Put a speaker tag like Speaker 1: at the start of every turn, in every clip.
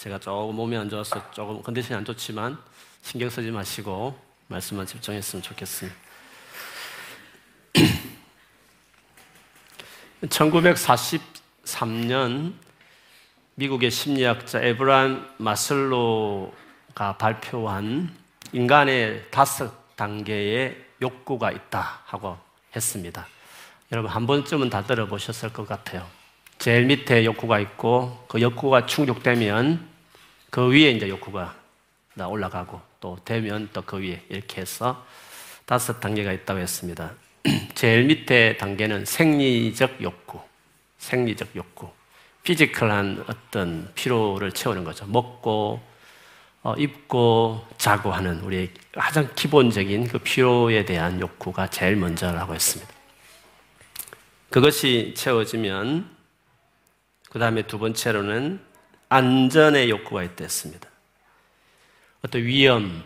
Speaker 1: 제가 조금 몸이 안 좋아서 조금 컨디션이 안 좋지만 신경 쓰지 마시고 말씀만 집중했으면 좋겠습니다. 1943년 미국의 심리학자 에브란 마슬로가 발표한 인간의 다섯 단계의 욕구가 있다 하고 했습니다. 여러분 한 번쯤은 다 들어보셨을 것 같아요. 제일 밑에 욕구가 있고 그 욕구가 충족되면 그 위에 이제 욕구가 올라가고 또 되면 또 그 위에 이렇게 해서 다섯 단계가 있다고 했습니다. 제일 밑에 단계는 생리적 욕구, 생리적 욕구, 피지컬한 어떤 피로를 채우는 거죠. 먹고 어, 입고 자고 하는 우리의 가장 기본적인 그 피로에 대한 욕구가 제일 먼저라고 했습니다. 그것이 채워지면 그 다음에 두 번째로는 안전의 욕구가 있다 습니다 어떤 위험,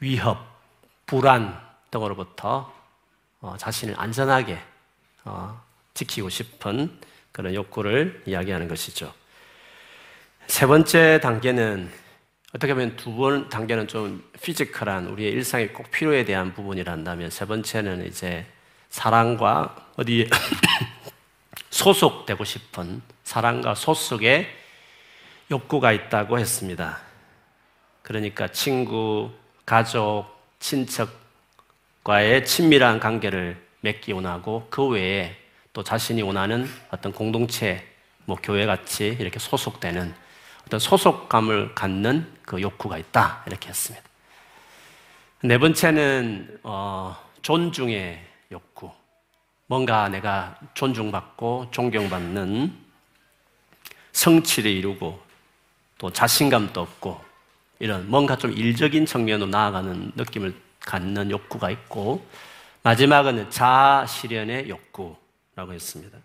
Speaker 1: 위협, 불안 등으로부터 어, 자신을 안전하게 어, 지키고 싶은 그런 욕구를 이야기하는 것이죠. 세 번째 단계는 어떻게 보면 두 번 단계는 좀 피지컬한 우리의 일상에 꼭 필요에 대한 부분이란다면 세 번째는 이제 사랑과 어디 소속되고 싶은 사랑과 소속의 욕구가 있다고 했습니다. 그러니까 친구, 가족, 친척과의 친밀한 관계를 맺기 원하고 그 외에 또 자신이 원하는 어떤 공동체, 뭐 교회 같이 이렇게 소속되는 어떤 소속감을 갖는 그 욕구가 있다 이렇게 했습니다. 네 번째는 어, 존중의 욕구. 뭔가 내가 존중받고 존경받는 성취를 이루고 또 자신감도 없고 이런 뭔가 좀 일적인 측면으로 나아가는 느낌을 갖는 욕구가 있고 마지막은 자아 실현의 욕구라고 했습니다.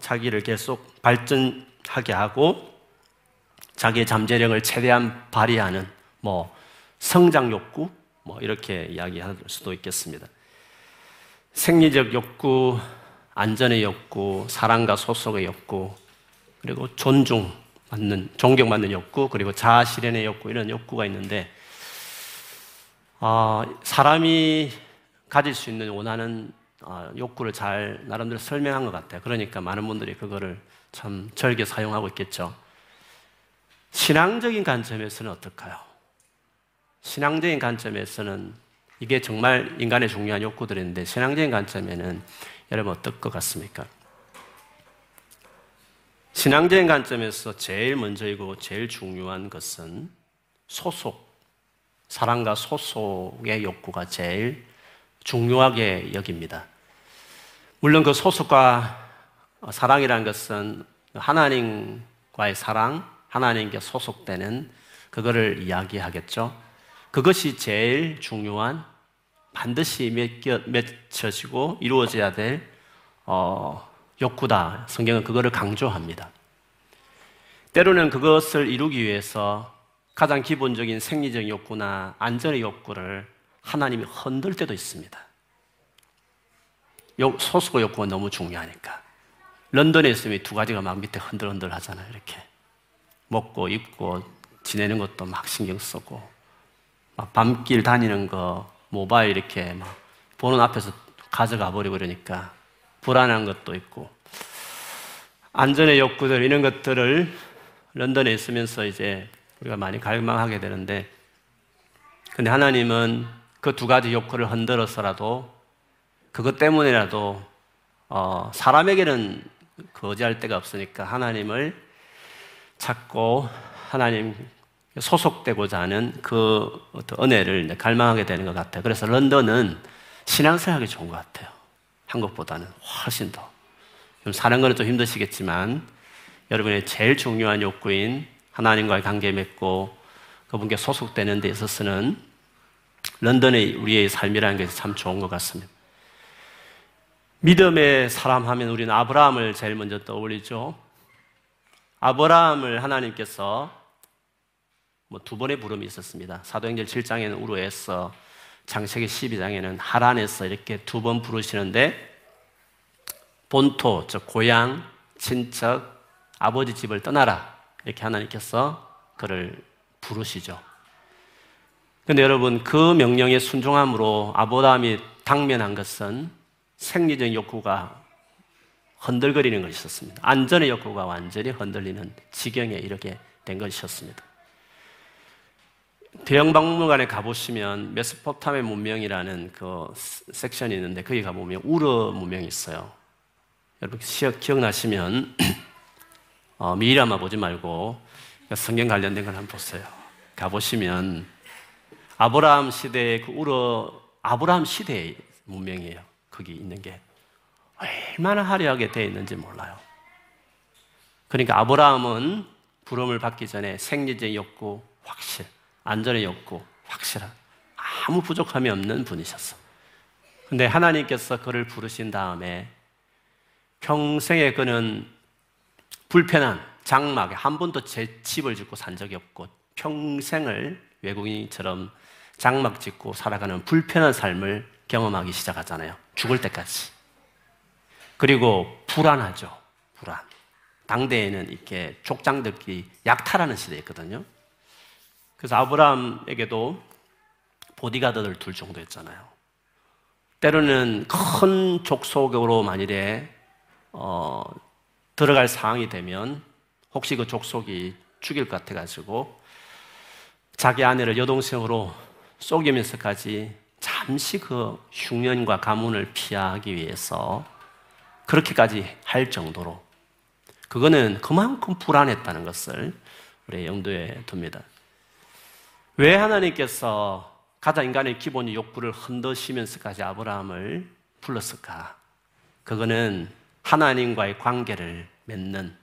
Speaker 1: 자기를 계속 발전하게 하고 자기의 잠재력을 최대한 발휘하는 뭐 성장 욕구 뭐 이렇게 이야기할 수도 있겠습니다. 생리적 욕구, 안전의 욕구, 사랑과 소속의 욕구, 그리고 존중, 맞는, 존경받는 욕구, 그리고 자아 실현의 욕구, 이런 욕구가 있는데, 어, 사람이 가질 수 있는 원하는 어, 욕구를 잘 나름대로 설명한 것 같아요. 그러니까 많은 분들이 그거를 참 절개 사용하고 있겠죠. 신앙적인 관점에서는 어떨까요? 신앙적인 관점에서는 이게 정말 인간의 중요한 욕구들인데 신앙적인 관점에는 여러분 어떨 것 같습니까? 신앙적인 관점에서 제일 먼저이고 제일 중요한 것은 소속, 사랑과 소속의 욕구가 제일 중요하게 여깁니다. 물론 그 소속과 사랑이라는 것은 하나님과의 사랑, 하나님께 소속되는 그거를 이야기하겠죠. 그것이 제일 중요한 반드시 맺혀지고 이루어져야 될 어, 욕구다. 성경은 그거를 강조합니다. 때로는 그것을 이루기 위해서 가장 기본적인 생리적 욕구나 안전의 욕구를 하나님이 흔들 때도 있습니다. 소수의 욕구가 너무 중요하니까. 런던에 있으면 두 가지가 막 밑에 흔들흔들 하잖아요. 이렇게. 먹고, 입고, 지내는 것도 막 신경 쓰고, 막 밤길 다니는 거, 모바일 이렇게 막 보는 앞에서 가져가 버리고 그러니까 불안한 것도 있고 안전의 욕구들 이런 것들을 런던에 있으면서 이제 우리가 많이 갈망하게 되는데 근데 하나님은 그 두 가지 욕구를 흔들어서라도 그것 때문에라도 어, 사람에게는 거지할 데가 없으니까 하나님을 찾고 하나님 소속되고자 하는 그 어떤 은혜를 갈망하게 되는 것 같아요. 그래서 런던은 신앙생활이 좋은 것 같아요. 한 것보다는 훨씬 더. 좀 사는 거는 좀 힘드시겠지만 여러분의 제일 중요한 욕구인 하나님과의 관계 맺고 그분께 소속되는 데 있어서는 런던의 우리의 삶이라는 게 참 좋은 것 같습니다. 믿음의 사람 하면 우리는 아브라함을 제일 먼저 떠올리죠. 아브라함을 하나님께서 뭐 두 번의 부름이 있었습니다. 사도행전 7장에는 우르에서 장세기 12장에는 하란에서 이렇게 두 번 부르시는데 본토, 즉 고향, 친척, 아버지 집을 떠나라 이렇게 하나님께서 그를 부르시죠. 근데 여러분 그 명령에 순종함으로 아브라이 당면한 것은 생리적 욕구가 흔들거리는 것이었습니다. 안전의 욕구가 완전히 흔들리는 지경에 이렇게 된 것이었습니다. 대형 박물관에 가보시면 메스포탐의 문명이라는 그 섹션이 있는데 거기 가보면 우르 문명이 있어요. 여러분 기억나시면 어, 미라마 보지 말고 그 성경 관련된 걸 한번 보세요. 가보시면 아브라함 시대의 그 우르 아브라함 시대의 문명이에요. 거기 있는 게 얼마나 화려하게 되어 있는지 몰라요. 그러니까 아브라함은 부름을 받기 전에 생리적 욕구 확실. 안전의 욕고 확실한, 아무 부족함이 없는 분이셨어. 근데 하나님께서 그를 부르신 다음에 평생에 그는 불편한 장막에 한 번도 제 집을 짓고 산 적이 없고 평생을 외국인처럼 장막 짓고 살아가는 불편한 삶을 경험하기 시작하잖아요. 죽을 때까지. 그리고 불안하죠. 불안. 당대에는 이렇게 족장들끼리 약탈하는 시대였거든요. 그래서 아브라함에게도 보디가드를 둘 정도 였잖아요 때로는 큰 족속으로 만일에 어, 들어갈 상황이 되면 혹시 그 족속이 죽일 것 같아가지고 자기 아내를 여동생으로 속이면서까지 잠시 그 흉년과 가문을 피하기 위해서 그렇게까지 할 정도로 그거는 그만큼 불안했다는 것을 우리 영도에 둡니다. 왜 하나님께서 가장 인간의 기본 욕구를 흔드시면서까지 아브라함을 불렀을까? 그거는 하나님과의 관계를 맺는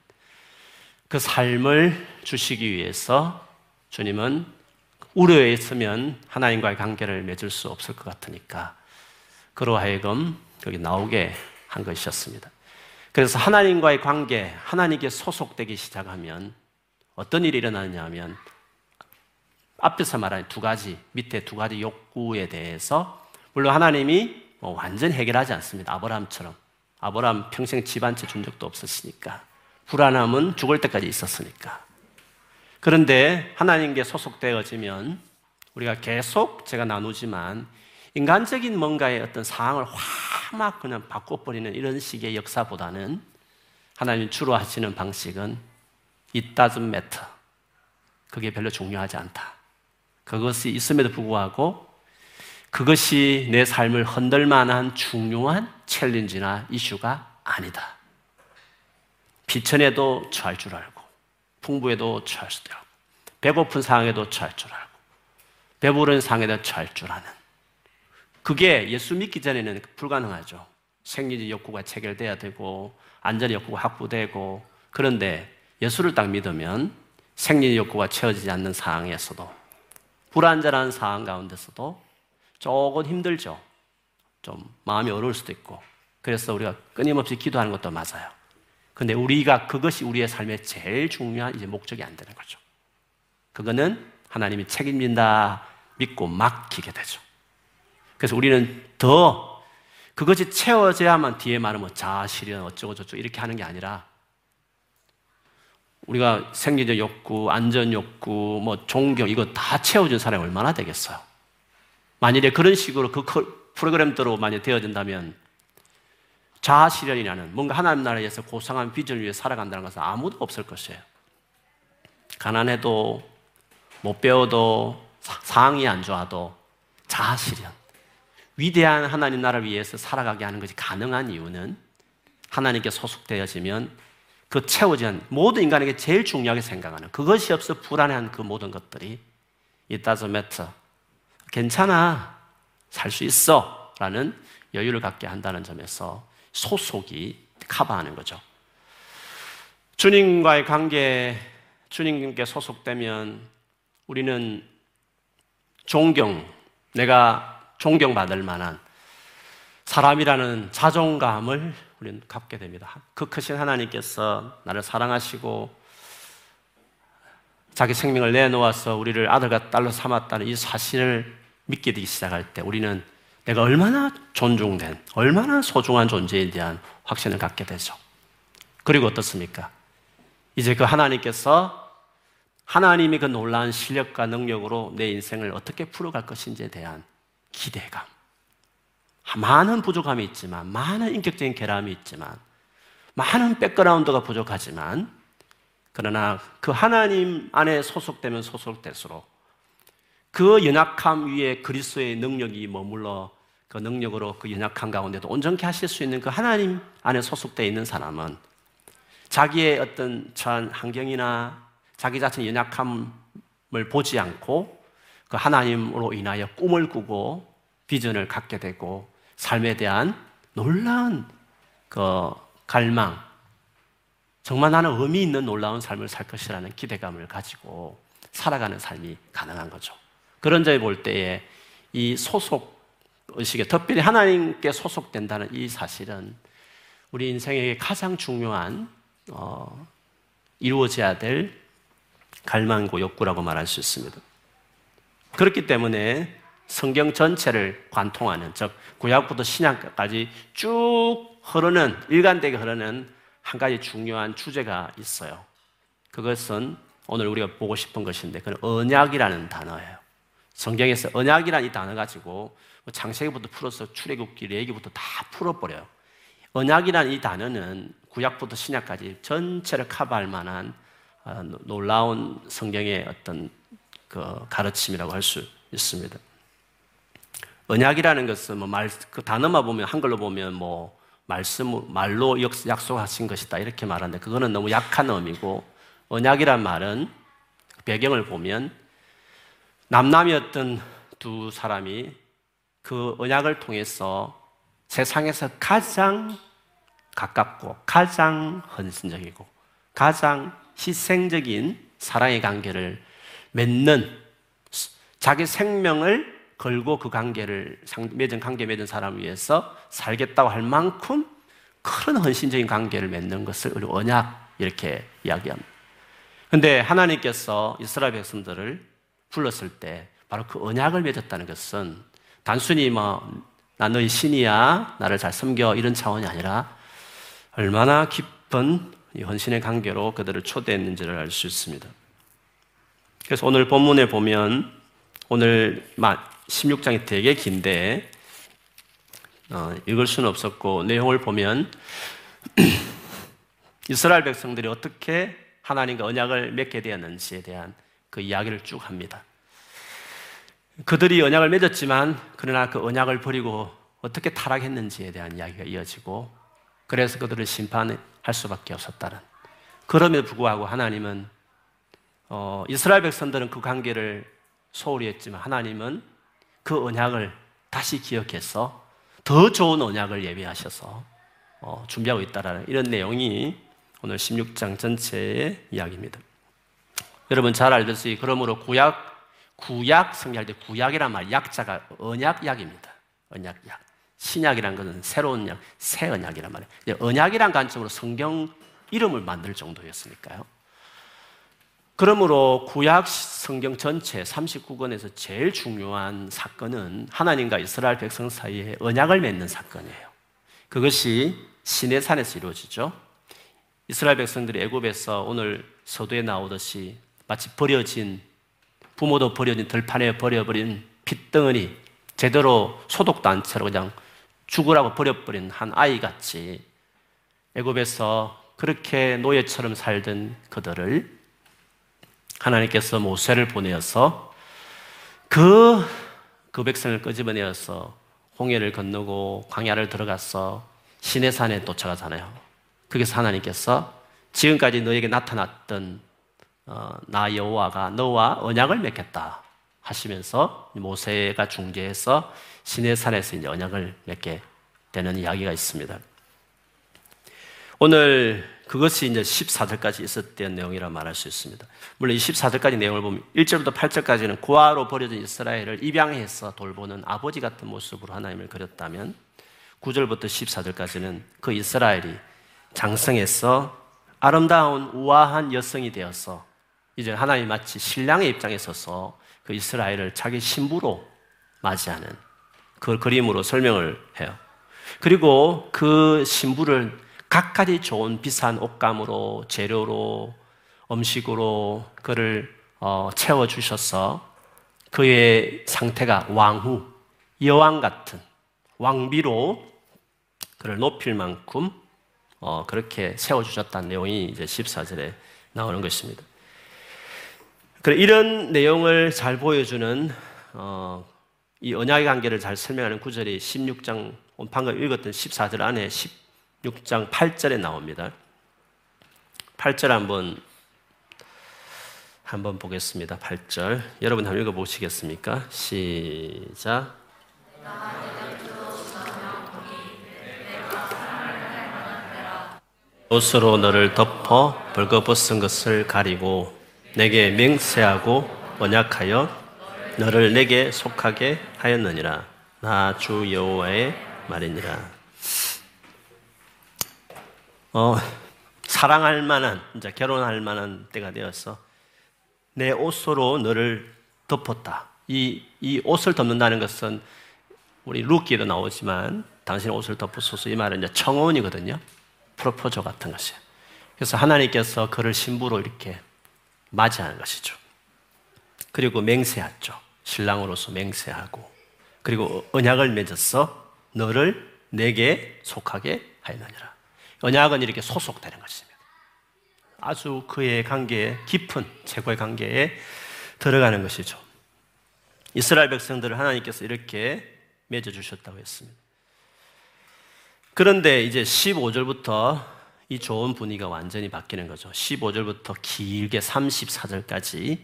Speaker 1: 그 삶을 주시기 위해서 주님은 우려에 있으면 하나님과의 관계를 맺을 수 없을 것 같으니까 그러하여금 여기 나오게 한 것이었습니다. 그래서 하나님과의 관계, 하나님께 소속되기 시작하면 어떤 일이 일어나냐 하면 앞에서 말한 두 가지, 밑에 두 가지 욕구에 대해서 물론 하나님이 뭐 완전 해결하지 않습니다. 아브라함처럼. 아브라함 평생 집한채준 적도 없었으니까. 불안함은 죽을 때까지 있었으니까. 그런데 하나님께 소속되어지면 우리가 계속 제가 나누지만 인간적인 뭔가의 어떤 상황을 확막 그냥 바꿔버리는 이런 식의 역사보다는 하나님 주로 하시는 방식은 it doesn't matter. 그게 별로 중요하지 않다. 그것이 있음에도 불구하고 그것이 내 삶을 흔들 만한 중요한 챌린지나 이슈가 아니다. 비천에도 처할 줄 알고, 풍부에도 처할 수도 있고, 배고픈 상황에도 처할 줄 알고, 배부른 상황에도 처할 줄 아는. 그게 예수 믿기 전에는 불가능하죠. 생리지 욕구가 체결돼야 되고, 안전의 욕구가 확보되고, 그런데 예수를 딱 믿으면 생리지 욕구가 채워지지 않는 상황에서도 불안전한 상황 가운데서도 조금 힘들죠. 좀 마음이 어려울 수도 있고. 그래서 우리가 끊임없이 기도하는 것도 맞아요. 근데 우리가 그것이 우리의 삶의 제일 중요한 이제 목적이 안 되는 거죠. 그거는 하나님이 책임진다 믿고 맡기게 되죠. 그래서 우리는 더 그것이 채워져야만 뒤에 말하면 자아실현 어쩌고저쩌고 이렇게 하는 게 아니라 우리가 생리적 욕구, 안전 욕구, 뭐 종교 이거 다 채워준 사람이 얼마나 되겠어요? 만일에 그런 식으로 그 프로그램대로 만약 되어진다면 자아 실현이라는 뭔가 하나님 나라에서 고상한 비전을 위해 살아간다는 것은 아무도 없을 것이에요. 가난해도 못 배워도 상황이 안 좋아도 자아 실현. 위대한 하나님 나라를 위해서 살아가게 하는 것이 가능한 이유는 하나님께 소속되어지면 그 채워진 모든 인간에게 제일 중요하게 생각하는 그것이 없어 불안해한 그 모든 것들이 이 따져 매트 괜찮아 살 수 있어 라는 여유를 갖게 한다는 점에서 소속이 커버하는 거죠. 주님과의 관계, 주님께 소속되면 우리는 존경, 내가 존경받을 만한 사람이라는 자존감을 우리는 갚게 됩니다. 그 크신 하나님께서 나를 사랑하시고 자기 생명을 내놓아서 우리를 아들과 딸로 삼았다는 이 사실을 믿게 되기 시작할 때 우리는 내가 얼마나 존중된, 얼마나 소중한 존재에 대한 확신을 갖게 되죠. 그리고 어떻습니까? 이제 그 하나님께서 하나님의 그 놀라운 실력과 능력으로 내 인생을 어떻게 풀어갈 것인지에 대한 기대감. 많은 부족함이 있지만, 많은 인격적인 결함이 있지만, 많은 백그라운드가 부족하지만, 그러나 그 하나님 안에 소속되면 소속될수록 그 연약함 위에 그리스도의 능력이 머물러 그 능력으로 그 연약함 가운데도 온전케 하실 수 있는 그 하나님 안에 소속되어 있는 사람은 자기의 어떤 처한 환경이나 자기 자신의 연약함을 보지 않고 그 하나님으로 인하여 꿈을 꾸고 비전을 갖게 되고 삶에 대한 놀라운 그 갈망, 정말 나는 의미 있는 놀라운 삶을 살 것이라는 기대감을 가지고 살아가는 삶이 가능한 거죠. 그런 점에 볼 때에 이 소속 의식에 특별히 하나님께 소속된다는 이 사실은 우리 인생에게 가장 중요한 어, 이루어져야 될 갈망과 그 욕구라고 말할 수 있습니다. 그렇기 때문에 성경 전체를 관통하는, 즉, 구약부터 신약까지 쭉 흐르는, 일관되게 흐르는 한 가지 중요한 주제가 있어요. 그것은 오늘 우리가 보고 싶은 것인데, 그 언약이라는 단어예요. 성경에서 언약이라는 이 단어 가지고 뭐 창세기부터 풀어서 출애굽기, 레기부터 다 풀어버려요. 언약이라는 이 단어는 구약부터 신약까지 전체를 커버할 만한 어, 놀라운 성경의 어떤 그 가르침이라고 할 수 있습니다. 언약이라는 것은 뭐 말, 그 단어만 보면, 한글로 보면 뭐, 말씀, 말로 약속하신 것이다. 이렇게 말하는데, 그거는 너무 약한 의미고, 언약이란 말은 배경을 보면, 남남이었던 두 사람이 그 언약을 통해서 세상에서 가장 가깝고, 가장 헌신적이고, 가장 희생적인 사랑의 관계를 맺는 자기 생명을 걸고 그 관계를 맺은 관계 맺은 사람 위해서 살겠다고 할 만큼 큰 헌신적인 관계를 맺는 것을 우리 언약 이렇게 이야기합니다. 근데 하나님께서 이스라엘 백성들을 불렀을 때 바로 그 언약을 맺었다는 것은 단순히 뭐나 너희 신이야 나를 잘 섬겨 이런 차원이 아니라 얼마나 깊은 헌신의 관계로 그들을 초대했는지를 알 수 있습니다. 그래서 오늘 본문에 보면 오늘 16장이 되게 긴데 어, 읽을 수는 없었고 내용을 보면 이스라엘 백성들이 어떻게 하나님과 언약을 맺게 되었는지에 대한 그 이야기를 쭉 합니다. 그들이 언약을 맺었지만 그러나 그 언약을 버리고 어떻게 타락했는지에 대한 이야기가 이어지고 그래서 그들을 심판할 수밖에 없었다는 그럼에도 불구하고 하나님은 어, 이스라엘 백성들은 그 관계를 소홀히 했지만 하나님은 그 언약을 다시 기억해서 더 좋은 언약을 예비하셔서 어, 준비하고 있다라는 이런 내용이 오늘 16장 전체의 이야기입니다. 여러분 잘 알듯이 그러므로 구약 구약 성리할 때 구약이란 말 약자가 언약 약입니다. 언약 약. 신약이란 것은 새로운 약, 새 언약이란 말이에요. 언약이란 관점으로 성경 이름을 만들 정도였으니까요. 그러므로 구약 성경 전체 39권에서 제일 중요한 사건은 하나님과 이스라엘 백성 사이에 언약을 맺는 사건이에요. 그것이 시내산에서 이루어지죠. 이스라엘 백성들이 애굽에서 오늘 서두에 나오듯이 마치 버려진 부모도 버려진 들판에 버려버린 핏덩어리 제대로 소독도 안 채로 그냥 죽으라고 버려버린 한 아이같이 애굽에서 그렇게 노예처럼 살던 그들을 하나님께서 모세를 보내어서 그, 그 백성을 끄집어내어서 홍해를 건너고 광야를 들어가서 시내산에 도착하잖아요. 거기서 하나님께서 지금까지 너에게 나타났던 어, 나 여호와가 너와 언약을 맺겠다 하시면서 모세가 중재해서 시내산에서 이제 언약을 맺게 되는 이야기가 있습니다. 오늘 그것이 이제 14절까지 있었던 내용이라 말할 수 있습니다. 물론 이 14절까지 내용을 보면 1절부터 8절까지는 고아로 버려진 이스라엘을 입양해서 돌보는 아버지 같은 모습으로 하나님을 그렸다면 9절부터 14절까지는 그 이스라엘이 장성해서 아름다운 우아한 여성이 되어서 이제 하나님 마치 신랑의 입장에 서서 그 이스라엘을 자기 신부로 맞이하는 그 그림으로 설명을 해요. 그리고 그 신부를 각가지 좋은 비싼 옷감으로 재료로 음식으로 그를 어, 채워 주셔서 그의 상태가 왕후 여왕 같은 왕비로 그를 높일 만큼 어, 그렇게 세워 주셨다는 내용이 이제 14절에 나오는 것입니다. 그래 이런 내용을 잘 보여주는 어, 이 언약의 관계를 잘 설명하는 구절이 16장 방금 읽었던 14절 안에 6장 8절에 나옵니다. 8절 한번 한번 보겠습니다. 8절. 여러분 한번 읽어 보시겠습니까? 시작. 옷으로 너를 덮어 벌거벗은 것을 가리고 내게 맹세하고 언약하여 너를 내게 속하게 하였느니라 나 주 여호와의 말이니라 어, 사랑할 만한 이제 결혼할 만한 때가 되었어. 내 옷으로 너를 덮었다. 이, 이 옷을 덮는다는 것은 우리 루키에도 나오지만 당신의 옷을 덮으소서 이 말은 이제 청혼이거든요. 프로포저 같은 것이에요. 그래서 하나님께서 그를 신부로 이렇게 맞이하는 것이죠. 그리고 맹세하죠. 신랑으로서 맹세하고 그리고 언약을 맺었어 너를 내게 속하게 하였느니라. 언약은 이렇게 소속되는 것입니다. 아주 그의 관계에 깊은 최고의 관계에 들어가는 것이죠. 이스라엘 백성들을 하나님께서 이렇게 맺어 주셨다고 했습니다. 그런데 이제 15절부터 이 좋은 분위기가 완전히 바뀌는 거죠. 15절부터 길게 34절까지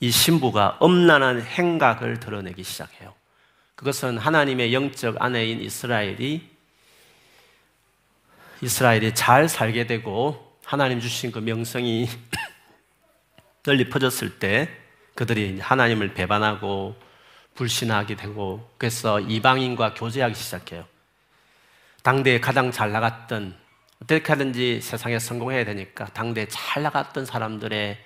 Speaker 1: 이 신부가 엄난한 행각을 드러내기 시작해요. 그것은 하나님의 영적 아내인 이스라엘이 이스라엘이 잘 살게 되고 하나님 주신 그 명성이 널리 퍼졌을 때 그들이 하나님을 배반하고 불신하게 되고 그래서 이방인과 교제하기 시작해요. 당대에 가장 잘 나갔던 어떻게 하든지 세상에 성공해야 되니까 당대에 잘 나갔던 사람들의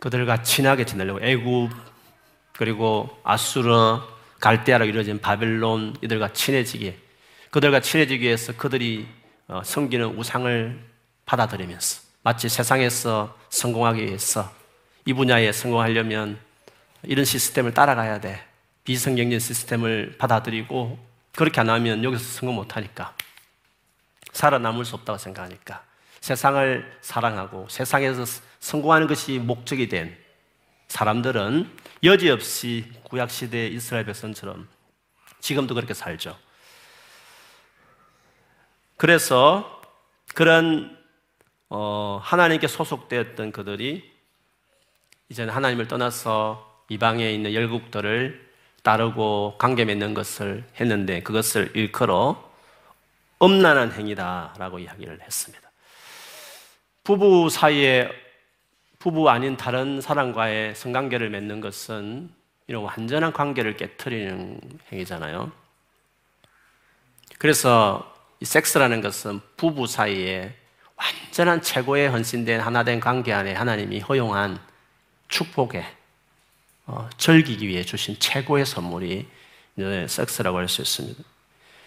Speaker 1: 그들과 친하게 지내려고 애굽 그리고 아수르 갈대아로 이루어진 바벨론 이들과 친해지기 그들과 친해지기 위해서 그들이 섬기는 어, 우상을 받아들이면서 마치 세상에서 성공하기 위해서 이 분야에 성공하려면 이런 시스템을 따라가야 돼. 비성경적 시스템을 받아들이고 그렇게 안 하면 여기서 성공 못 하니까 살아남을 수 없다고 생각하니까 세상을 사랑하고 세상에서 성공하는 것이 목적이 된 사람들은 여지없이 구약시대 이스라엘 백성처럼 지금도 그렇게 살죠. 그래서 그런 어, 하나님께 소속되었던 그들이 이제는 하나님을 떠나서 이방에 있는 열국들을 따르고 관계 맺는 것을 했는데 그것을 일컬어 엄란한 행위다라고 이야기를 했습니다. 부부 사이에 부부 아닌 다른 사람과의 성관계를 맺는 것은 이런 완전한 관계를 깨뜨리는 행위잖아요. 그래서 이 섹스라는 것은 부부 사이에 완전한 최고의 헌신된 하나된 관계 안에 하나님이 허용한 축복에 어, 즐기기 위해 주신 최고의 선물이 섹스라고 할 수 있습니다.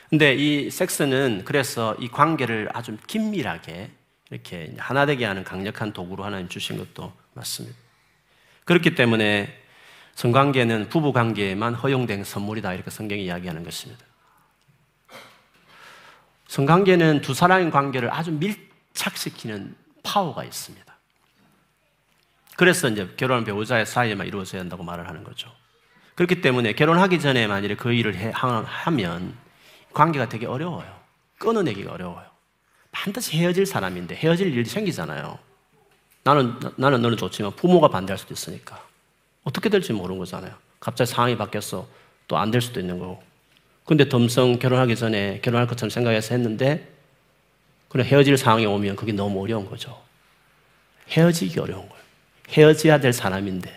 Speaker 1: 근데 이 섹스는 그래서 이 관계를 아주 긴밀하게 이렇게 하나 되게 하는 강력한 도구로 하나님 주신 것도 맞습니다. 그렇기 때문에 성관계는 부부 관계에만 허용된 선물이다 이렇게 성경이 이야기하는 것입니다. 성관계는 두 사람의 관계를 아주 밀착시키는 파워가 있습니다. 그래서 이제 결혼 배우자의 사이에만 이루어져야 한다고 말을 하는 거죠. 그렇기 때문에 결혼하기 전에 만일에 그 일을 해, 하면 관계가 되게 어려워요. 끊어내기가 어려워요. 반드시 헤어질 사람인데 헤어질 일이 생기잖아요. 나는, 나는 너는 좋지만 부모가 반대할 수도 있으니까. 어떻게 될지 모르는 거잖아요. 갑자기 상황이 바뀌어서 또안 될 수도 있는 거고. 근데 덤성 결혼하기 전에 결혼할 것처럼 생각해서 했는데 그런 헤어질 상황이 오면 그게 너무 어려운 거죠. 헤어지기 어려운 거예요. 헤어져야 될 사람인데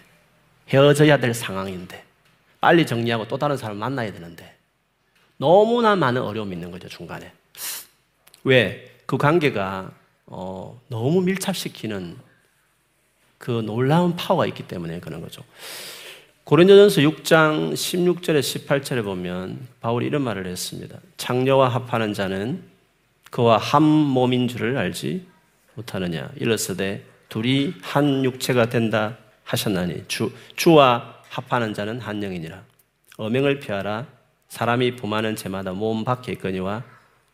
Speaker 1: 헤어져야 될 상황인데 빨리 정리하고 또 다른 사람 만나야 되는데 너무나 많은 어려움이 있는 거죠 중간에 왜 그 관계가 어, 너무 밀착시키는 그 놀라운 파워가 있기 때문에 그런 거죠. 고린도전서 6장 16절에 18절에 보면 바울이 이런 말을 했습니다. 장녀와 합하는 자는 그와 한 몸인 줄을 알지 못하느냐. 일렀으되 둘이 한 육체가 된다 하셨나니 주, 주와 합하는 자는 한 영이니라. 어명을 피하라. 사람이 범하는 죄마다 몸 밖에 있거니와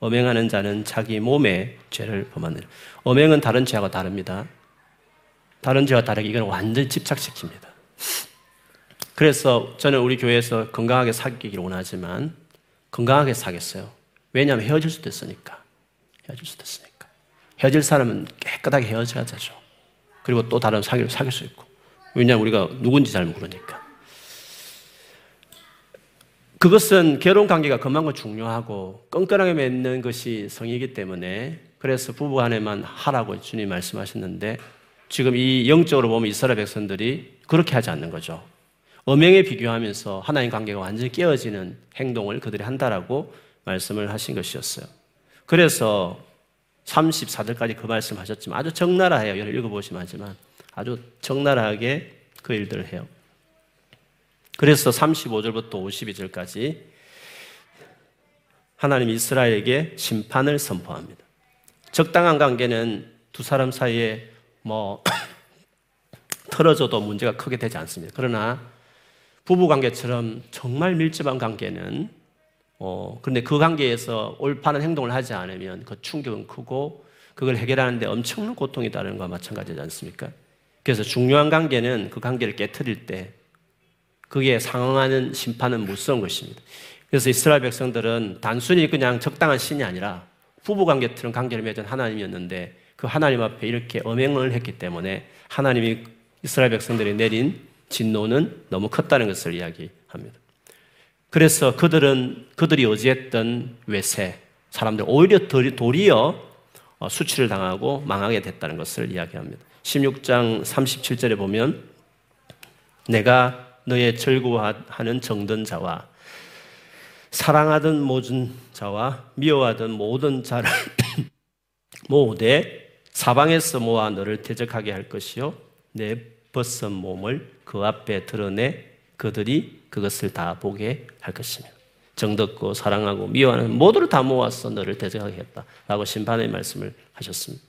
Speaker 1: 어명하는 자는 자기 몸의 죄를 범하느라. 어명은 다른 죄하고 다릅니다. 다른 죄와 다르게 이건 완전히 집착시킵니다. 그래서 저는 우리 교회에서 건강하게 사귀기를 원하지만 건강하게 사겠어요. 왜냐하면 헤어질 수도 있으니까. 헤어질 수도 있으니까. 헤어질 사람은 깨끗하게 헤어져야 되죠. 그리고 또 다른 사귀를 사귈 수 있고. 왜냐하면 우리가 누군지 잘 모르니까. 그것은 결혼 관계가 금한 건 그 중요하고 끈끈하게 맺는 것이 성이기 때문에 그래서 부부 간에만 하라고 주님 말씀하셨는데 지금 이 영적으로 보면 이스라엘 백성들이 그렇게 하지 않는 거죠. 음행에 비교하면서 하나님 관계가 완전히 깨어지는 행동을 그들이 한다라고 말씀을 하신 것이었어요. 그래서 34절까지 그 말씀 하셨지만 아주 적나라해요. 여러분 읽어보시면 알지만 아주 적나라하게 그 일들을 해요. 그래서 35절부터 52절까지 하나님 이스라엘에게 심판을 선포합니다. 적당한 관계는 두 사람 사이에 뭐 틀어져도 문제가 크게 되지 않습니다. 그러나 부부 관계처럼 정말 밀접한 관계는 어, 그런데 그 관계에서 올바른 행동을 하지 않으면 그 충격은 크고 그걸 해결하는데 엄청난 고통이 따르는 것과 마찬가지지 않습니까? 그래서 중요한 관계는 그 관계를 깨뜨릴 때 그게 상응하는 심판은 무서운 것입니다. 그래서 이스라엘 백성들은 단순히 그냥 적당한 신이 아니라 부부 관계처럼 관계를 맺은 하나님이었는데 그 하나님 앞에 이렇게 엄행을 했기 때문에 하나님이 이스라엘 백성들이 내린 진노는 너무 컸다는 것을 이야기합니다. 그래서 그들은 그들이 어지했던 외세 사람들 오히려 도리어 어, 수치를 당하고 망하게 됐다는 것을 이야기합니다. 16장 37절에 보면 내가 너의 절구하는 정든 자와 사랑하던 모든 자와 미워하던 모든 자를 모으되 사방에서 모아 너를 대적하게 할 것이요 내 벗은 몸을 그 앞에 드러내 그들이 그것을 다 보게 할 것이며 정듣고 사랑하고 미워하는 모두를 다 모아서 너를 대적하겠다 라고 심판의 말씀을 하셨습니다.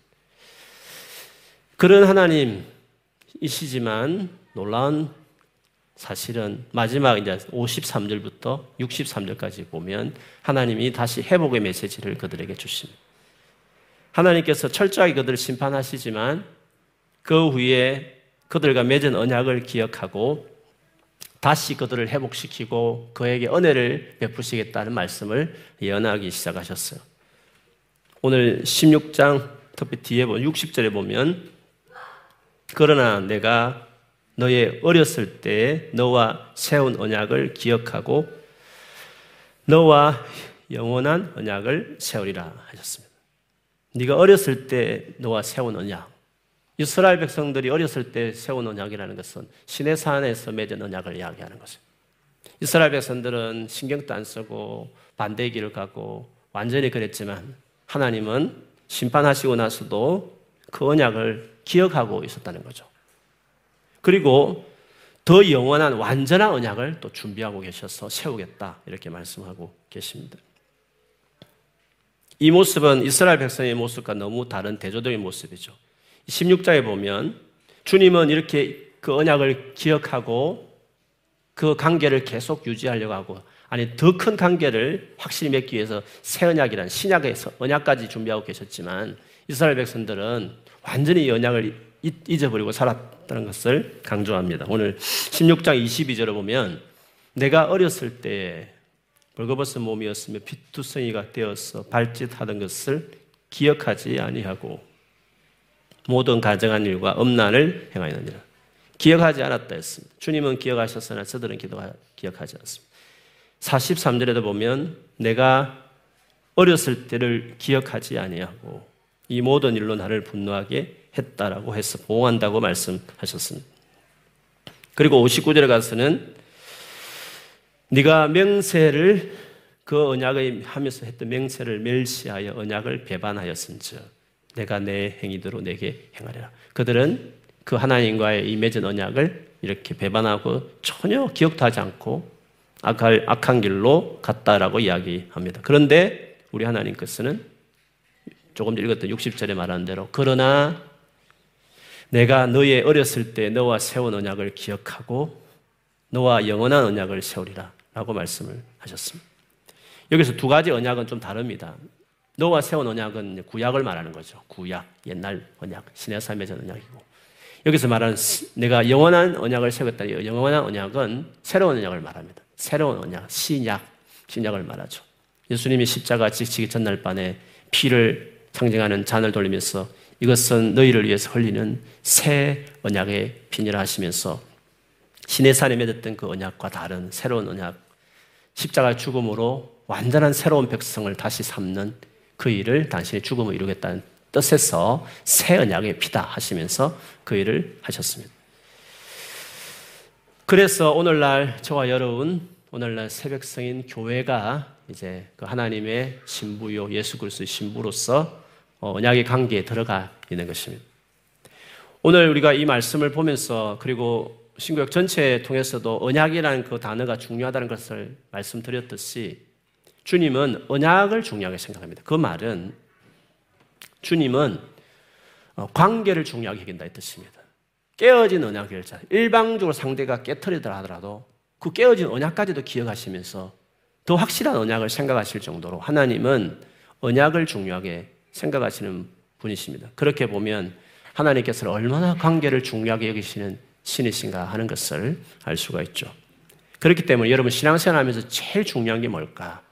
Speaker 1: 그런 하나님이시지만 놀라운 사실은 마지막 이제 53절부터 63절까지 보면 하나님이 다시 회복의 메시지를 그들에게 주십니다. 하나님께서 철저하게 그들을 심판하시지만 그 후에 그들과 맺은 언약을 기억하고 다시 그들을 회복시키고 그에게 은혜를 베푸시겠다는 말씀을 예언하기 시작하셨어요. 오늘 16장 특히 뒤에 보면 60절에 보면 그러나 내가 너의 어렸을 때 너와 세운 언약을 기억하고 너와 영원한 언약을 세우리라 하셨습니다. 네가 어렸을 때 너와 세운 언약 이스라엘 백성들이 어렸을 때 세운 언약이라는 것은 시내 산에서 맺은 언약을 이야기하는 것입니다. 이스라엘 백성들은 신경도 안 쓰고 반대의 길을 가고 완전히 그랬지만 하나님은 심판하시고 나서도 그 언약을 기억하고 있었다는 거죠. 그리고 더 영원한 완전한 언약을 또 준비하고 계셔서 세우겠다 이렇게 말씀하고 계십니다. 이 모습은 이스라엘 백성의 모습과 너무 다른 대조적인 모습이죠. 16장에 보면 주님은 이렇게 그 언약을 기억하고 그 관계를 계속 유지하려고 하고 아니 더 큰 관계를 확실히 맺기 위해서 새 언약이란 신약에서 언약까지 준비하고 계셨지만 이스라엘 백성들은 완전히 언약을 잊어버리고 살았다는 것을 강조합니다. 오늘 16장 22절을 보면 내가 어렸을 때 벌거벗은 몸이었으며 피투성이가 되어서 발짓하던 것을 기억하지 아니하고 모든 가정한 일과 음란을 행하였느니라. 기억하지 않았다 했습니다. 주님은 기억하셨으나 저들은 기억하지 않습니다. 43절에도 보면 내가 어렸을 때를 기억하지 아니하고 이 모든 일로 나를 분노하게 했다라고 해서 보호한다고 말씀하셨습니다. 그리고 59절에 가서는 네가 명세를 그 언약의 하면서 했던 명세를 멸시하여 언약을 배반하였은즉 내가 내 행위대로 내게 행하리라. 그들은 그 하나님과의 이 맺은 언약을 이렇게 배반하고 전혀 기억도 하지 않고 악할, 악한 길로 갔다라고 이야기합니다. 그런데 우리 하나님께서는 조금 전 읽었던 60절에 말한 대로 그러나 내가 너의 어렸을 때 너와 세운 언약을 기억하고 너와 영원한 언약을 세우리라 라고 말씀을 하셨습니다. 여기서 두 가지 언약은 좀 다릅니다. 너와 세운 언약은 구약을 말하는 거죠. 구약, 옛날 언약, 신의 삶에 전 언약이고. 여기서 말하는 내가 영원한 언약을 세웠다. 영원한 언약은 새로운 언약을 말합니다. 새로운 언약, 신약, 신약을 말하죠. 예수님이 십자가 지치기 전날 밤에 피를 상징하는 잔을 돌리면서 이것은 너희를 위해서 흘리는 새 언약의 피니라 하시면서 신의 산에 맺었던 그 언약과 다른 새로운 언약, 십자가 죽음으로 완전한 새로운 백성을 다시 삼는 그 일을 당신의 죽음을 이루겠다는 뜻에서 새 언약의 피다 하시면서 그 일을 하셨습니다. 그래서 오늘날 저와 여러분 오늘날 새벽성인 교회가 이제 그 하나님의 신부요 예수 그리스도의 신부로서 어, 언약의 관계에 들어가 있는 것입니다. 오늘 우리가 이 말씀을 보면서 그리고 신구역 전체에 통해서도 언약이라는 그 단어가 중요하다는 것을 말씀드렸듯이 주님은 언약을 중요하게 생각합니다. 그 말은 주님은 어, 관계를 중요하게 여긴다 이 뜻입니다. 깨어진 언약 결자. 일방적으로 상대가 깨뜨리더라 하더라도 그 깨어진 언약까지도 기억하시면서 더 확실한 언약을 생각하실 정도로 하나님은 언약을 중요하게 생각하시는 분이십니다. 그렇게 보면 하나님께서는 얼마나 관계를 중요하게 여기시는 신이신가 하는 것을 알 수가 있죠. 그렇기 때문에 여러분 신앙생활 하면서 제일 중요한 게 뭘까?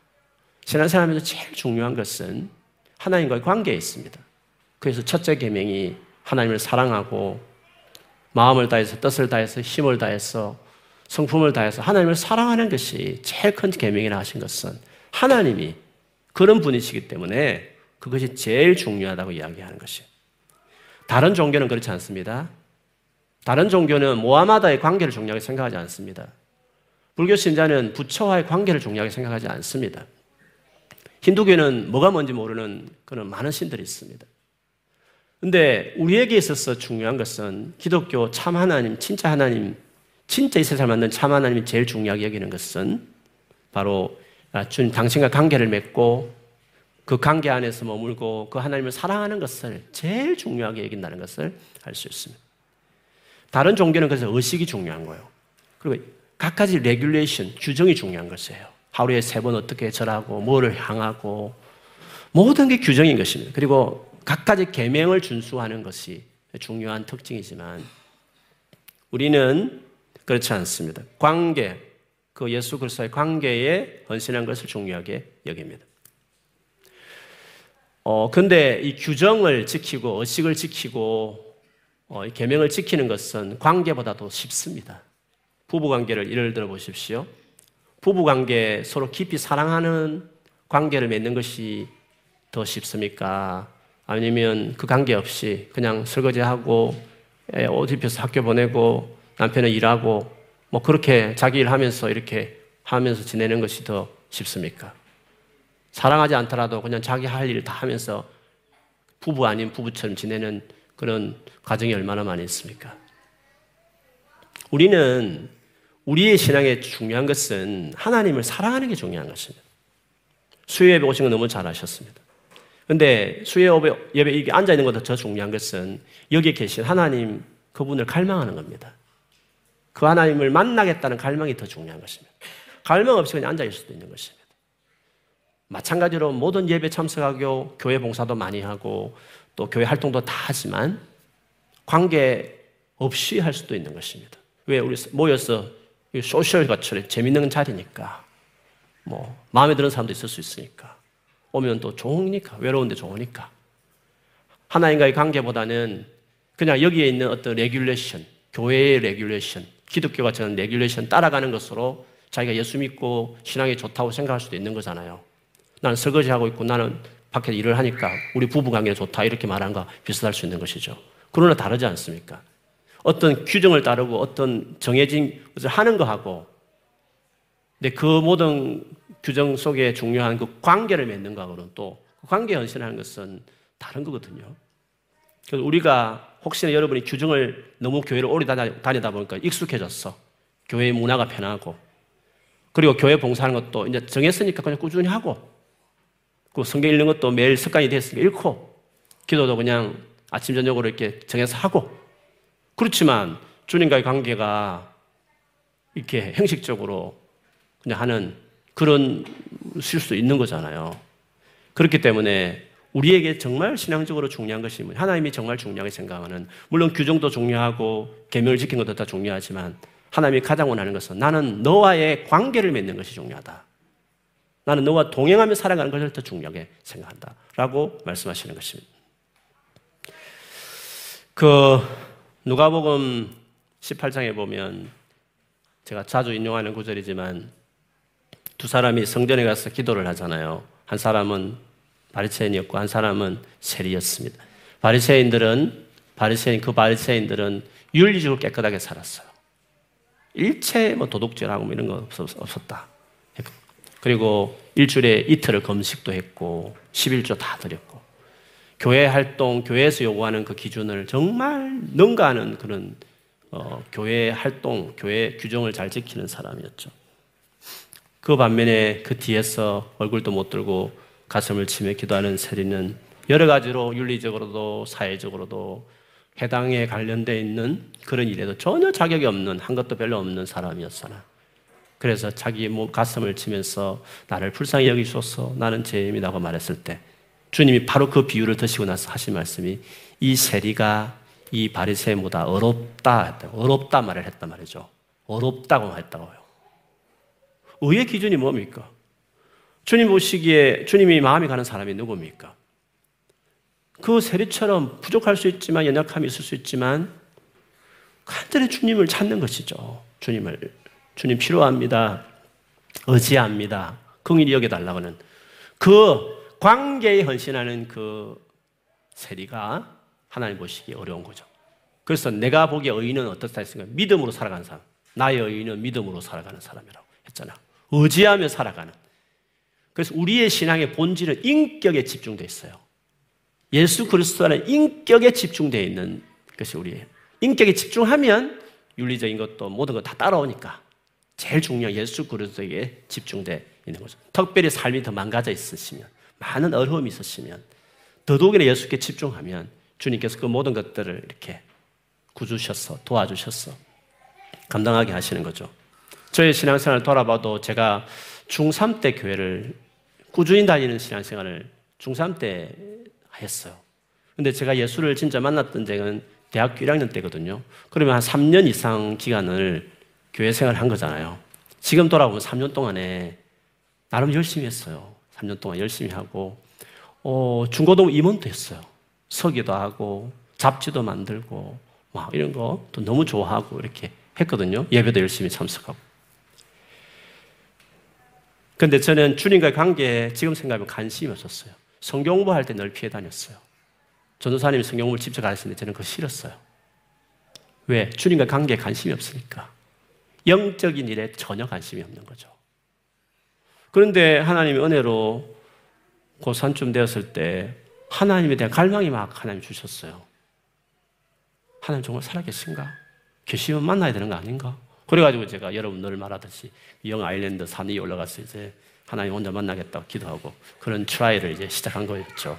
Speaker 1: 신앙생활에면서 제일 중요한 것은 하나님과의 관계에 있습니다. 그래서 첫째 계명이 하나님을 사랑하고 마음을 다해서 뜻을 다해서 힘을 다해서 성품을 다해서 하나님을 사랑하는 것이 제일 큰 계명이라 하신 것은 하나님이 그런 분이시기 때문에 그것이 제일 중요하다고 이야기하는 것이. 다른 종교는 그렇지 않습니다. 다른 종교는 모함마다의 관계를 중요하게 생각하지 않습니다. 불교 신자는 부처와의 관계를 중요하게 생각하지 않습니다. 힌두교는 뭐가 뭔지 모르는 그런 많은 신들이 있습니다. 근데 우리에게 있어서 중요한 것은 기독교 참 하나님, 진짜 하나님, 진짜 이 세상을 만든 참 하나님이 제일 중요하게 여기는 것은 바로 아, 주님 당신과 관계를 맺고 그 관계 안에서 머물고 그 하나님을 사랑하는 것을 제일 중요하게 여긴다는 것을 알 수 있습니다. 다른 종교는 그래서 의식이 중요한 거예요. 그리고 각가지 레귤레이션, 규정이 중요한 것이에요. 하루에 세 번 어떻게 절하고 뭐를 향하고 모든 게 규정인 것입니다. 그리고 각가지 계명을 준수하는 것이 중요한 특징이지만 우리는 그렇지 않습니다. 관계, 그 예수 그리스도의 관계에 헌신한 것을 중요하게 여깁니다. 어, 근데 이 규정을 지키고 의식을 지키고 어, 계명을 지키는 것은 관계보다도 쉽습니다. 부부 관계를 예를 들어 보십시오. 부부 관계 서로 깊이 사랑하는 관계를 맺는 것이 더 쉽습니까? 아니면 그 관계 없이 그냥 설거지하고 예, 옷 입혀서 학교 보내고 남편은 일하고 뭐 그렇게 자기 일하면서 이렇게 하면서 지내는 것이 더 쉽습니까? 사랑하지 않더라도 그냥 자기 할일다 하면서 부부 아닌 부부처럼 지내는 그런 가정이 얼마나 많이 있습니까? 우리는 우리의 신앙의 중요한 것은 하나님을 사랑하는 게 중요한 것입니다. 수요 예배 오신 거 너무 잘하셨습니다. 근데 수요 예배, 예배 이게 앉아 있는 것보다 더 중요한 것은 여기 계신 하나님 그분을 갈망하는 겁니다. 그 하나님을 만나겠다는 갈망이 더 중요한 것입니다. 갈망 없이 그냥 앉아 있을 수도 있는 것입니다. 마찬가지로 모든 예배 참석하고 교회 봉사도 많이 하고 또 교회 활동도 다 하지만 관계 없이 할 수도 있는 것입니다. 왜 우리 모여서 소셜 거처래 재밌는 자리니까 뭐 마음에 드는 사람도 있을 수 있으니까 오면 또 좋으니까 외로운데 좋으니까 하나님과의 관계보다는 그냥 여기에 있는 어떤 레귤레이션 교회의 레귤레이션 기독교가 저는 레귤레이션 따라가는 것으로 자기가 예수 믿고 신앙이 좋다고 생각할 수도 있는 거잖아요. 나는 설거지하고 있고 나는 밖에서 일을 하니까 우리 부부 관계는 좋다 이렇게 말한 거 비슷할 수 있는 것이죠. 그러나 다르지 않습니까? 어떤 규정을 따르고 어떤 정해진 것을 하는 거하고 근데 그 모든 규정 속에 중요한 그 관계를 맺는 거하고는 또 그 관계 헌신하는 것은 다른 거거든요. 그래서 우리가 혹시나 여러분이 규정을 너무 교회를 오래 다니다 보니까 익숙해졌어. 교회의 문화가 편하고 그리고 교회 봉사하는 것도 이제 정했으니까 그냥 꾸준히 하고 그 성경 읽는 것도 매일 습관이 됐으니까 읽고 기도도 그냥 아침 저녁으로 이렇게 정해서 하고 그렇지만 주님과의 관계가 이렇게 형식적으로 그냥 하는 그런 실수 있는 거잖아요. 그렇기 때문에 우리에게 정말 신앙적으로 중요한 것이 뭐 하나님이 정말 중요하게 생각하는 물론 규정도 그 중요하고 계명을 지킨 것도 다 중요하지만 하나님이 가장 원하는 것은 나는 너와의 관계를 맺는 것이 중요하다. 나는 너와 동행하며 살아가는 것을 더 중요하게 생각한다. 라고 말씀하시는 것입니다. 그 누가복음 18장에 보면 제가 자주 인용하는 구절이지만 두 사람이 성전에 가서 기도를 하잖아요. 한 사람은 바리새인이었고 한 사람은 세리였습니다. 바리새인들은 바리새인 그 바리새인들은 윤리적으로 깨끗하게 살았어요. 일체 뭐 도둑질하고 뭐 이런 거 없었다. 그리고 일주일에 이틀을 금식도 했고 11조 다 드렸고 교회 활동, 교회에서 요구하는 그 기준을 정말 능가하는 그런 어, 교회 활동, 교회 규정을 잘 지키는 사람이었죠. 그 반면에 그 뒤에서 얼굴도 못 들고 가슴을 치며 기도하는 세리는 여러 가지로 윤리적으로도 사회적으로도 해당에 관련돼 있는 그런 일에도 전혀 자격이 없는 한 것도 별로 없는 사람이었으나 그래서 자기 뭐 가슴을 치면서 나를 불쌍히 여기소서 나는 죄인이라고 말했을 때 주님이 바로 그 비유를 드시고 나서 하신 말씀이 이 세리가 이바리새보다 어렵다 했다. 어렵다 말을 했단 말이죠. 어렵다고 했다고요. 의의 기준이 뭡니까? 주님 보시기에 주님이 마음이 가는 사람이 누굽니까? 그 세리처럼 부족할 수 있지만 연약함이 있을 수 있지만 간절히 주님을 찾는 것이죠. 주님을 주님 필요합니다. 의지합니다. 긍일히 여겨달라고는 그 관계에 헌신하는 그 세리가 하나님 보시기 어려운 거죠. 그래서 내가 보기에 의인은 어떻다 했습니까? 믿음으로 살아가는 사람. 나의 의인은 믿음으로 살아가는 사람이라고 했잖아. 의지하며 살아가는. 그래서 우리의 신앙의 본질은 인격에 집중되어 있어요. 예수 그리스도는 인격에 집중되어 있는 것이 우리의 인격에 집중하면 윤리적인 것도 모든 것 다 따라오니까 제일 중요한 예수 그리스도에게 집중되어 있는 거죠. 특별히 삶이 더 망가져 있으시면 많은 어려움이 있었으면 더더욱이나 예수께 집중하면 주님께서 그 모든 것들을 이렇게 구주셔서 도와주셔서 감당하게 하시는 거죠. 저의 신앙생활을 돌아봐도 제가 중3 때 교회를 꾸준히 다니는 신앙생활을 중3 때 했어요. 근데 제가 예수를 진짜 만났던 적은 대학교 1학년 때거든요. 그러면 한 3년 이상 기간을 교회 생활을 한 거잖아요. 지금 돌아보면 3년 동안에 나름 열심히 했어요. 한년 동안 열심히 하고 어, 중고등 임원도 했어요. 서기도 하고 잡지도 만들고 막 이런 거또 너무 좋아하고 이렇게 했거든요. 예배도 열심히 참석하고. 근데 저는 주님과의 관계에 지금 생각하면 관심이 없었어요. 성경 공부할 때늘 피해 다녔어요. 전도사님이 성경 공부를 직접 가르치는데 저는 그거 싫었어요. 왜? 주님과 의 관계에 관심이 없으니까. 영적인 일에 전혀 관심이 없는 거죠. 그런데 하나님의 은혜로 고산쯤 되었을 때 하나님에 대한 갈망이 막 하나님 주셨어요. 하나님 정말 살아계신가? 계시면 만나야 되는 거 아닌가? 그래가지고 제가 여러분 늘 말하듯이 영 아일랜드 산에 올라가서 이제 하나님 혼자 만나겠다고 기도하고 그런 트라이를 이제 시작한 거였죠.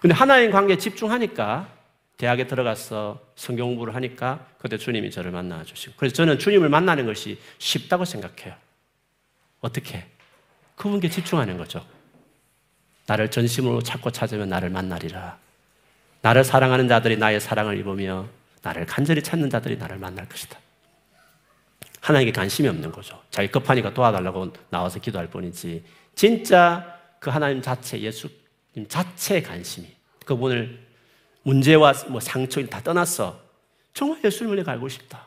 Speaker 1: 근데 하나님 관계에 집중하니까 대학에 들어가서 성경 공부를 하니까 그때 주님이 저를 만나 주시고 그래서 저는 주님을 만나는 것이 쉽다고 생각해요. 어떻게? 그분께 집중하는 거죠. 나를 전심으로 찾고 찾으면 나를 만나리라. 나를 사랑하는 자들이 나의 사랑을 입으며 나를 간절히 찾는 자들이 나를 만날 것이다. 하나님께 관심이 없는 거죠. 자기 급하니까 도와달라고 나와서 기도할 뿐이지. 진짜 그 하나님 자체, 예수님 자체의 관심이 그분을 문제와 뭐상처다 떠나서 정말 예수님을 알고 싶다.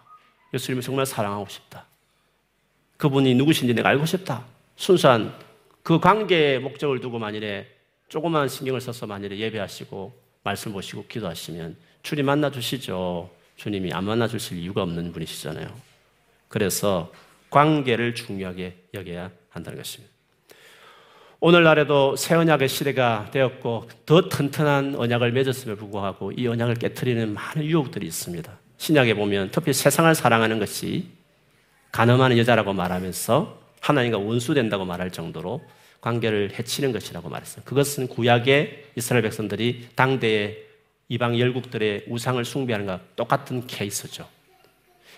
Speaker 1: 예수님을 정말 사랑하고 싶다. 그분이 누구신지 내가 알고 싶다. 순수한 그 관계의 목적을 두고 만일에 조그만 신경을 써서 만일에 예배하시고 말씀 보시고 기도하시면 주님 만나 주시죠. 주님이 안 만나 주실 이유가 없는 분이시잖아요. 그래서 관계를 중요하게 여겨야 한다는 것입니다. 오늘날에도 새 언약의 시대가 되었고 더 튼튼한 언약을 맺었음에 불구하고 이 언약을 깨뜨리는 많은 유혹들이 있습니다. 신약에 보면 특히 세상을 사랑하는 것이 가늠하는 여자라고 말하면서 하나님과 원수된다고 말할 정도로 관계를 해치는 것이라고 말했어요. 그것은 구약의 이스라엘 백성들이 당대의 이방 열국들의 우상을 숭배하는 것과 똑같은 케이스죠.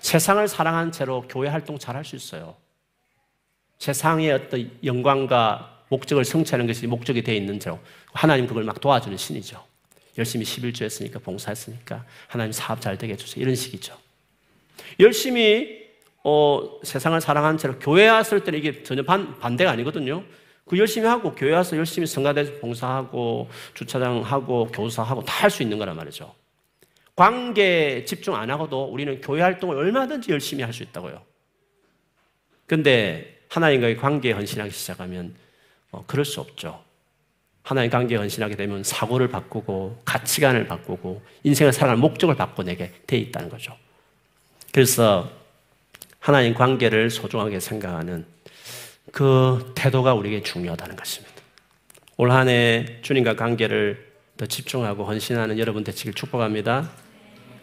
Speaker 1: 세상을 사랑한 채로 교회 활동 잘 할 수 있어요. 세상의 어떤 영광과 목적을 성취하는 것이 목적이 되어 있는 채로 하나님 그걸 막 도와주는 신이죠. 열심히 11조 했으니까 봉사했으니까 하나님 사업 잘 되게 해주세요. 이런 식이죠. 열심히 어, 세상을 사랑하는 채로 교회 왔을 때는 이게 전혀 반, 반대가 아니거든요. 그 열심히 하고 교회 와서 열심히 성가대에서 봉사하고 주차장하고 교사하고 다 할 수 있는 거란 말이죠. 관계 집중 안 하고도 우리는 교회 활동을 얼마든지 열심히 할 수 있다고요. 근데 하나님과의 관계에 헌신하기 시작하면 어, 그럴 수 없죠. 하나님 관계에 헌신하게 되면 사고를 바꾸고 가치관을 바꾸고 인생을 살아가 목적을 바꿔내게 돼 있다는 거죠. 그래서 하나님 관계를 소중하게 생각하는 그 태도가 우리에게 중요하다는 것입니다. 올 한 해 주님과 관계를 더 집중하고 헌신하는 여러분 되시길 축복합니다.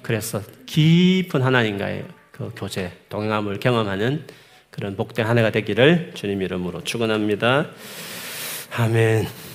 Speaker 1: 그래서 깊은 하나님과의 그 교제, 동행함을 경험하는 그런 복된 한 해가 되기를 주님 이름으로 축원합니다. 아멘.